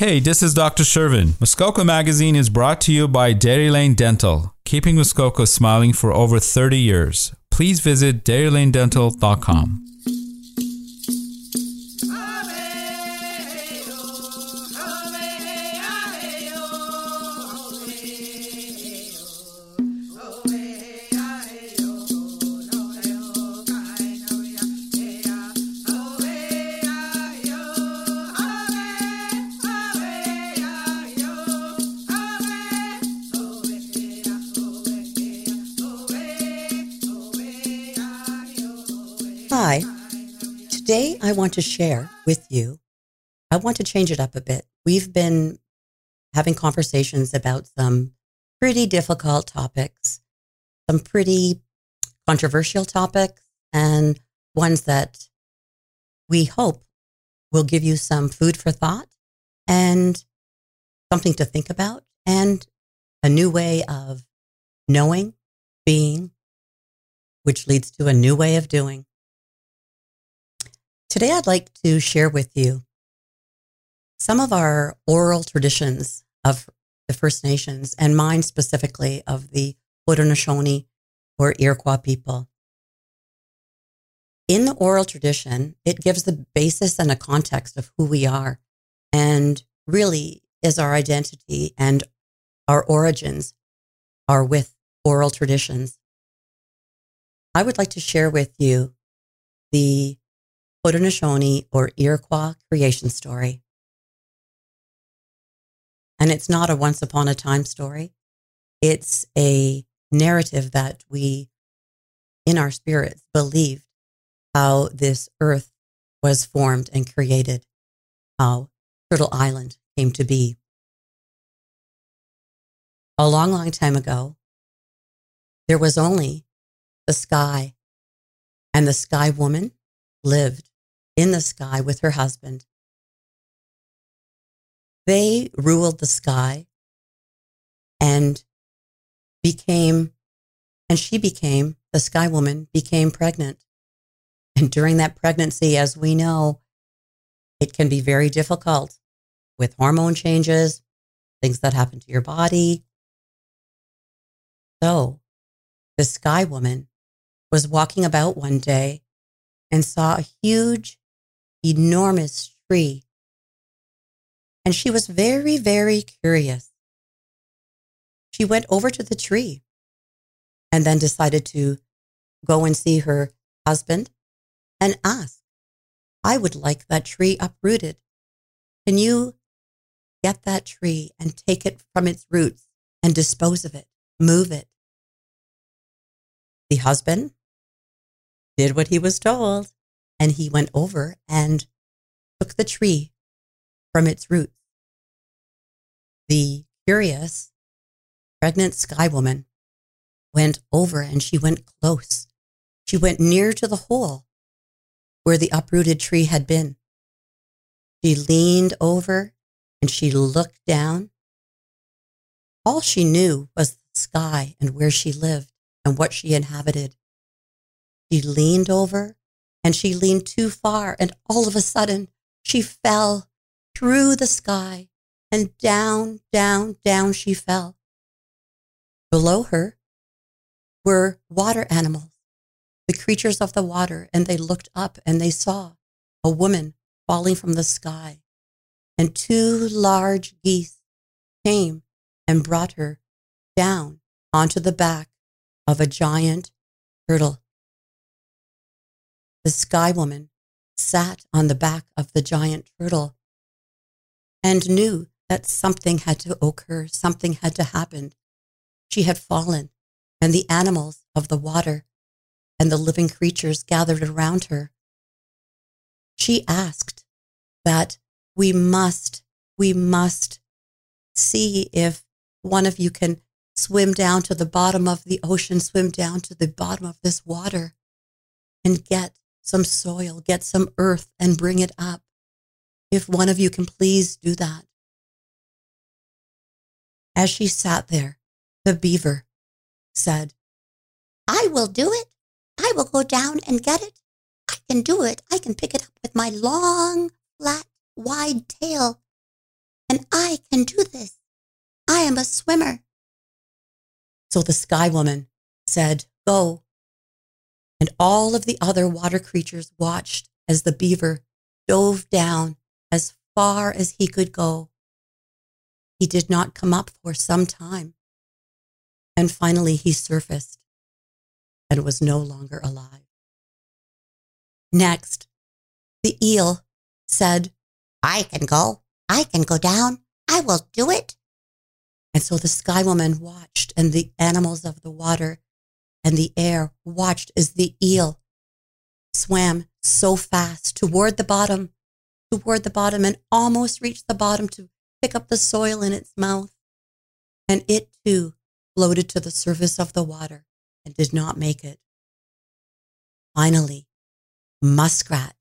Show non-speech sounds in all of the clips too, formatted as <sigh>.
Hey, this is Dr. Shervin. Muskoka Magazine is brought to you by Dairy Lane Dental, keeping Muskoka smiling for over 30 years. Please visit dairylanedental.com. Hi. Today I want to share with you. I want to change it up a bit. We've been having conversations about some pretty difficult topics, some pretty controversial topics, and ones that we hope will give you some food for thought and something to think about and a new way of knowing, being, which leads to a new way of doing. Today, I'd like to share with you some of our oral traditions of the First Nations and mine specifically of the Haudenosaunee or Iroquois people. In the oral tradition, it gives the basis and a context of who we are and really is our identity and our origins are with oral traditions. I would like to share with you the Haudenosaunee or Iroquois creation story. And it's not a once upon a time story. It's a narrative that we, in our spirits, believed how this earth was formed and created, how Turtle Island came to be. A long, long time ago, there was only the sky, and the sky woman lived in the sky with her husband. They ruled the sky and became, and she became, the sky woman became pregnant. And during that pregnancy, as we know, it can be very difficult with hormone changes, things that happen to your body. So the sky woman was walking about one day and saw a huge enormous tree. And she was very, very curious. She went over to the tree and then decided to go and see her husband and ask, I would like that tree uprooted. Can you get that tree and take it from its roots and dispose of it, move it? The husband did what he was told and he went over and took the tree from its roots. The curious pregnant sky woman went over and she went close. She went near to the hole where the uprooted tree had been. She leaned over and she looked down. All she knew was the sky and where she lived and what she inhabited. She leaned over and she leaned too far, and all of a sudden she fell through the sky and down, down, down she fell. Below her were water animals, the creatures of the water, and they looked up and they saw a woman falling from the sky, and two large geese came and brought her down onto the back of a giant turtle. The sky woman sat on the back of the giant turtle and knew that something had to occur, something had to happen. She had fallen, and the animals of the water and the living creatures gathered around her. She asked that we must, we must see if one of you can swim down to the bottom of the ocean, swim down to the bottom of this water and get some soil, get some earth and bring it up. If one of you can please do that. As she sat there, the beaver said, I will do it. I will go down and get it. I can do it. I can pick it up with my long, flat, wide tail. And I can do this. I am a swimmer. So the sky woman said, Go. And all of the other water creatures watched as the beaver dove down as far as he could go. He did not come up for some time. And finally, he surfaced and was no longer alive. Next, the eel said, I can go. I can go down. I will do it. And so the sky woman watched, and the animals of the water and the air watched as the eel swam so fast toward the bottom, toward the bottom, and almost reached the bottom to pick up the soil in its mouth. And it too floated to the surface of the water and did not make it. Finally, Muskrat,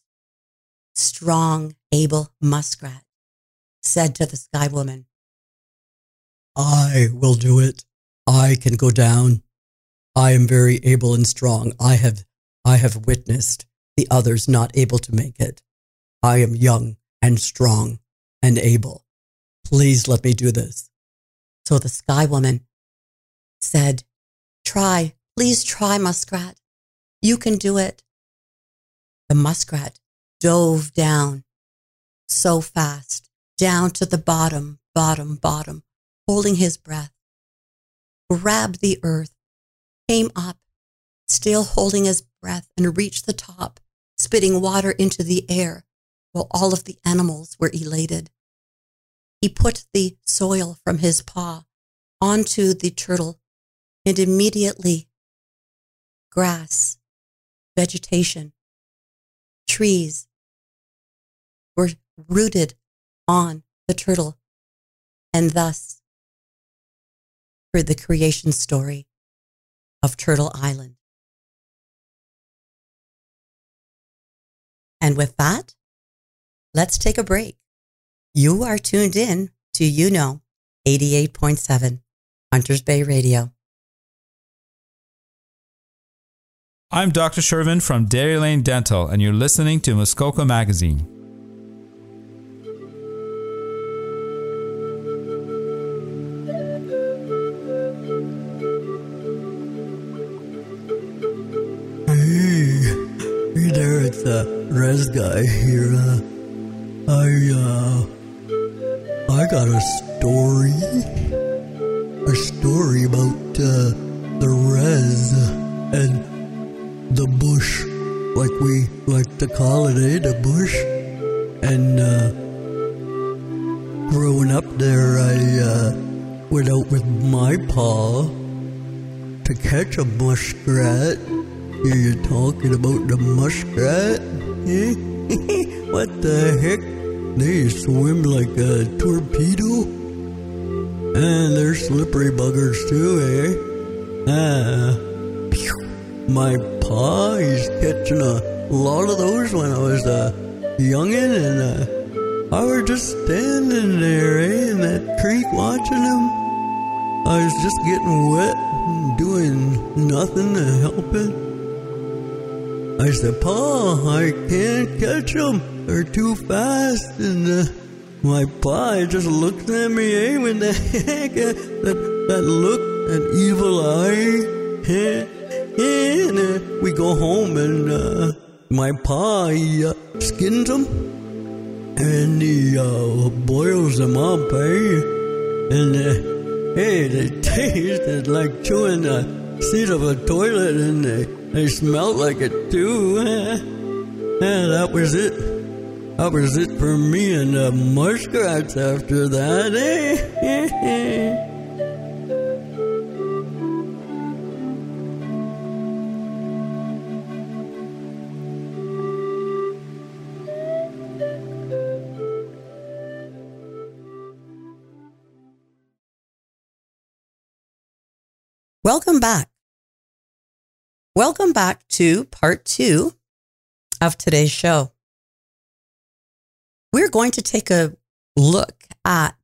strong, able Muskrat, said to the Sky Woman, I will do it. I can go down. I am very able and strong. I have I have witnessed the others not able to make it. I am young and strong and able. Please let me do this. So the Sky Woman said, Try, please try, Muskrat. You can do it. The muskrat dove down so fast, down to the bottom, bottom, bottom, holding his breath, grabbed the earth, came up, still holding his breath, and reached the top, spitting water into the air while all of the animals were elated. He put the soil from his paw onto the turtle, and immediately grass, vegetation, trees were rooted on the turtle, and thus for the creation story of Turtle Island. And with that, let's take a break. You are tuned in to You Know 88.7 Hunters Bay Radio. I'm Dr. Shervin from Dairy Lane Dental, and you're listening to Muskoka Magazine. Like we like to call it, eh? The bush. And, uh, growing up there, I, uh, went out with my paw to catch a muskrat. Hear you talking about the muskrat? Eh? <laughs> what the heck? They swim like a torpedo? And they're slippery buggers too, eh? Ah. My pa, he's catching a lot of those when I was a youngin' and uh, I was just standing there, eh, in that creek watching them. I was just getting wet doing nothing to help it. I said, Pa, I can't catch them. They're too fast. And uh, my pa just looked at me, eh, with uh, <laughs> that, that look, that evil eye. Eh, eh, and uh, we go home and uh, my pa, he uh, skins them and he uh, boils them up, eh? And uh, hey, they <laughs> tasted like chewing the seat of a toilet and they, they smelled like it too. and that was it. That was it for me and the muskrats after that, eh? <laughs> Welcome back. Welcome back to part two of today's show. We're going to take a look at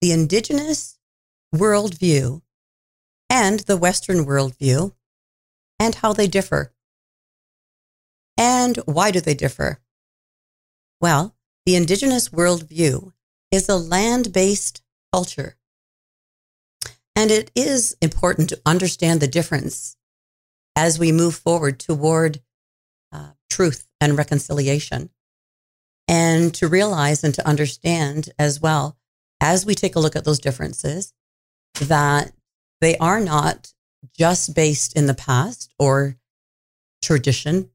the Indigenous worldview and the Western worldview and how they differ. And why do they differ? Well, the Indigenous worldview is a land based culture. And it is important to understand the difference as we move forward toward uh, truth and reconciliation. And to realize and to understand as well, as we take a look at those differences, that they are not just based in the past or tradition.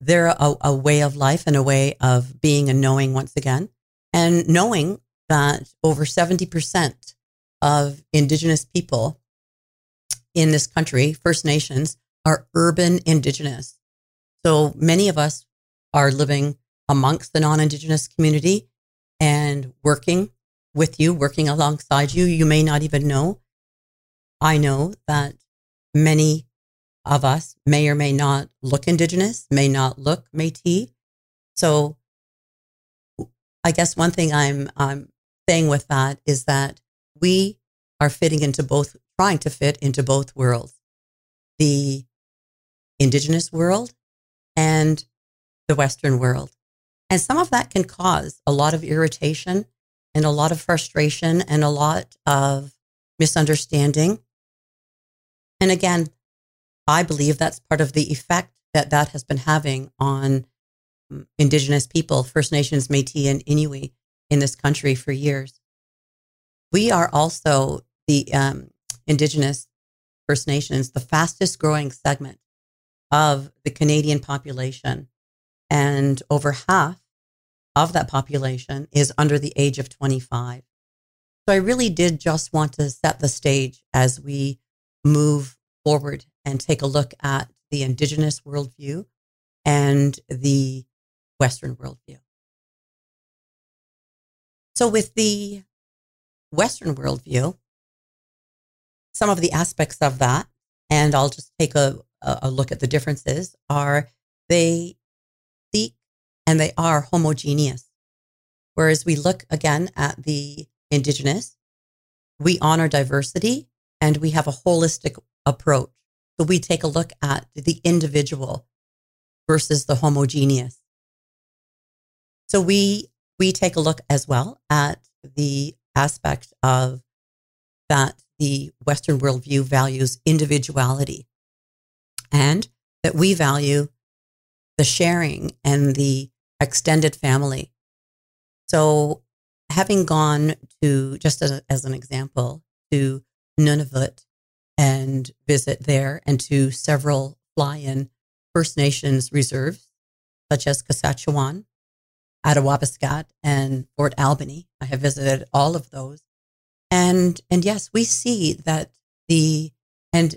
They're a, a way of life and a way of being and knowing once again, and knowing that over 70% of Indigenous people in this country, First Nations, are urban Indigenous. So many of us are living amongst the non Indigenous community and working with you, working alongside you. You may not even know. I know that many of us may or may not look Indigenous, may not look Métis. So I guess one thing I'm, I'm saying with that is that we are fitting into both, trying to fit into both worlds the indigenous world and the Western world. And some of that can cause a lot of irritation and a lot of frustration and a lot of misunderstanding. And again, I believe that's part of the effect that that has been having on mm, Indigenous people, First Nations, Metis, and Inuit in this country for years. We are also the um, Indigenous First Nations, the fastest growing segment of the Canadian population. And over half of that population is under the age of 25. So I really did just want to set the stage as we move forward and take a look at the Indigenous worldview and the Western worldview. So, with the Western worldview, some of the aspects of that, and I'll just take a, a look at the differences, are they seek and they are homogeneous. Whereas we look again at the Indigenous, we honor diversity and we have a holistic approach. So we take a look at the individual versus the homogeneous. So we we take a look as well at the aspect of that the Western worldview values individuality and that we value the sharing and the extended family. So, having gone to, just as, as an example, to Nunavut and visit there and to several fly in First Nations reserves, such as Attawapiskat, and Fort Albany. I have visited all of those. And, and yes, we see that the, and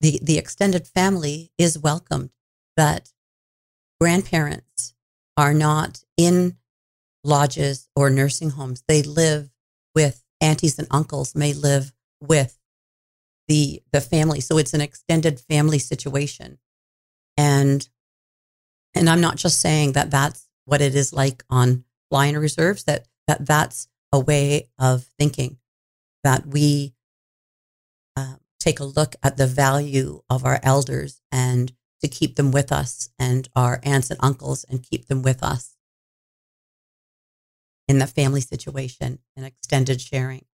the, the extended family is welcomed, that grandparents are not in lodges or nursing homes. They live with aunties and uncles, may live with the, the family. So it's an extended family situation. And, and I'm not just saying that that's what it is like on fly-in reserves, that, that that's a way of thinking that we uh, take a look at the value of our elders and to keep them with us and our aunts and uncles and keep them with us in the family situation and extended sharing.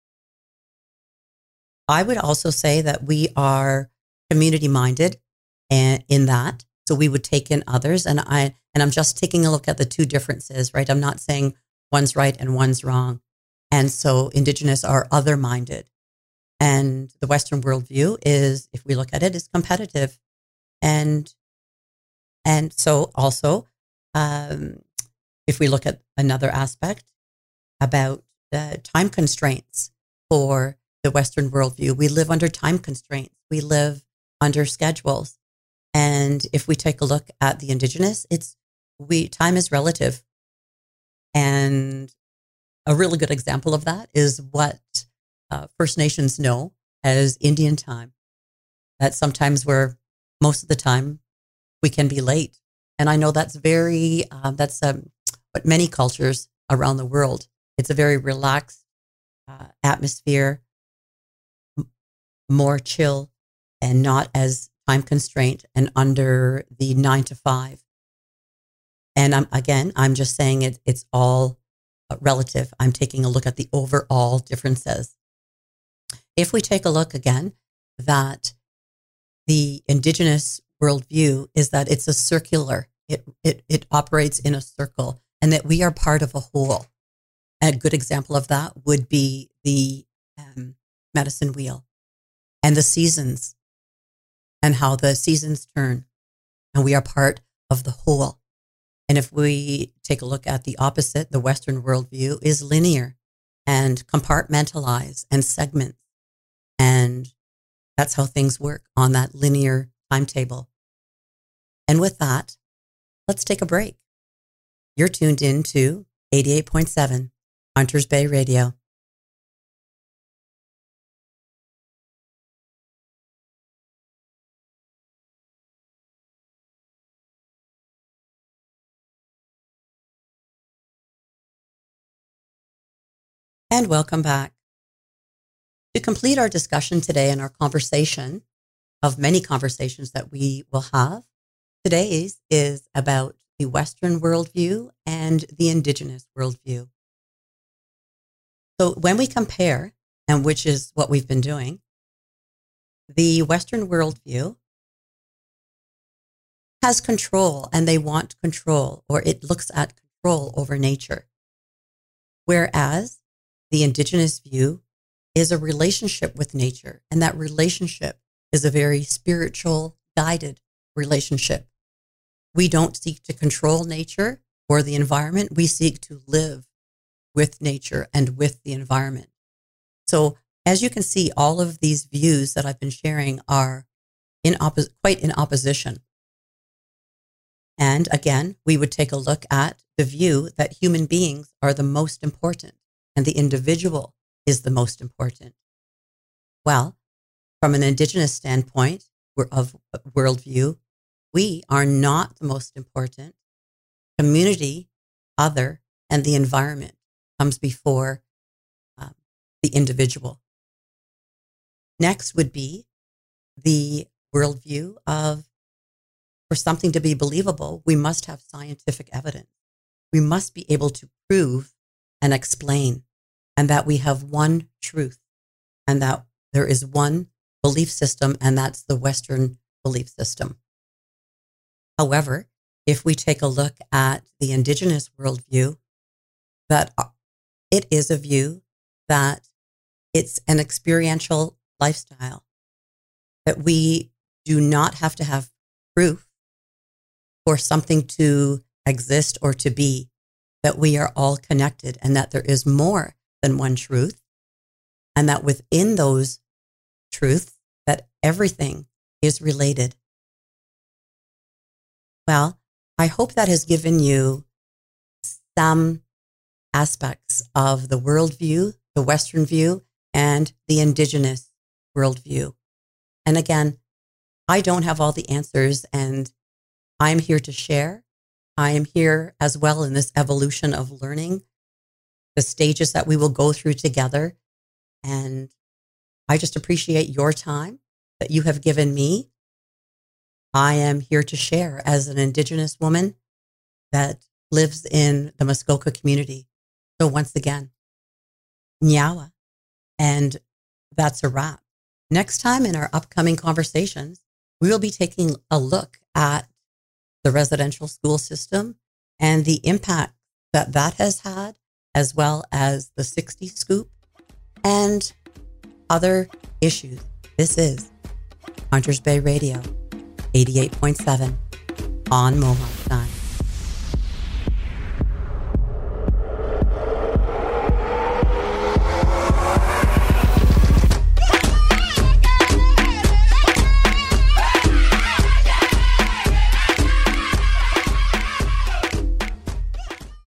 I would also say that we are community minded and in that. So we would take in others and I and I'm just taking a look at the two differences, right? I'm not saying one's right and one's wrong. And so indigenous are other minded. And the Western worldview is, if we look at it, is competitive. And and so also, um, if we look at another aspect about the time constraints for the Western worldview, we live under time constraints. We live under schedules. And if we take a look at the indigenous, it's we time is relative. And a really good example of that is what uh, First Nations know as Indian time. That sometimes we're most of the time we can be late. And I know that's very, uh, that's um, what many cultures around the world, it's a very relaxed uh, atmosphere, m- more chill and not as time constraint and under the nine to five. And I'm, again, I'm just saying it, it's all relative. I'm taking a look at the overall differences. If we take a look again, that the indigenous worldview is that it's a circular, it, it, it operates in a circle, and that we are part of a whole. A good example of that would be the um, medicine wheel and the seasons and how the seasons turn. And we are part of the whole. And if we take a look at the opposite, the Western worldview is linear and compartmentalize and segment. And that's how things work on that linear timetable. And with that, let's take a break. You're tuned in to 88.7 Hunters Bay Radio. And welcome back. To complete our discussion today and our conversation of many conversations that we will have, today's is about the Western worldview and the Indigenous worldview. So when we compare, and which is what we've been doing, the Western worldview has control and they want control, or it looks at control over nature. Whereas the indigenous view is a relationship with nature, and that relationship is a very spiritual, guided relationship. We don't seek to control nature or the environment, we seek to live with nature and with the environment. So, as you can see, all of these views that I've been sharing are in quite in opposition. And again, we would take a look at the view that human beings are the most important and the individual is the most important. Well, from an indigenous standpoint of worldview, we are not the most important. Community, other, and the environment comes before um, the individual. Next would be the worldview of for something to be believable, we must have scientific evidence. We must be able to prove and explain and that we have one truth and that there is one belief system, and that's the Western belief system. However, if we take a look at the indigenous worldview, that uh, it is a view that it's an experiential lifestyle, that we do not have to have proof for something to exist or to be, that we are all connected and that there is more than one truth. And that within those truths, that everything is related. Well, I hope that has given you some aspects of the worldview, the Western view, and the indigenous worldview. And again, I don't have all the answers, and I'm here to share. I am here as well in this evolution of learning the stages that we will go through together. And I just appreciate your time that you have given me. I am here to share as an Indigenous woman that lives in the Muskoka community. So once again, Nyawa. And that's a wrap. Next time in our upcoming conversations, we will be taking a look at the residential school system and the impact that that has had as well as the 60 scoop and other issues. This is Hunters Bay Radio 88.7 on Mohawk time.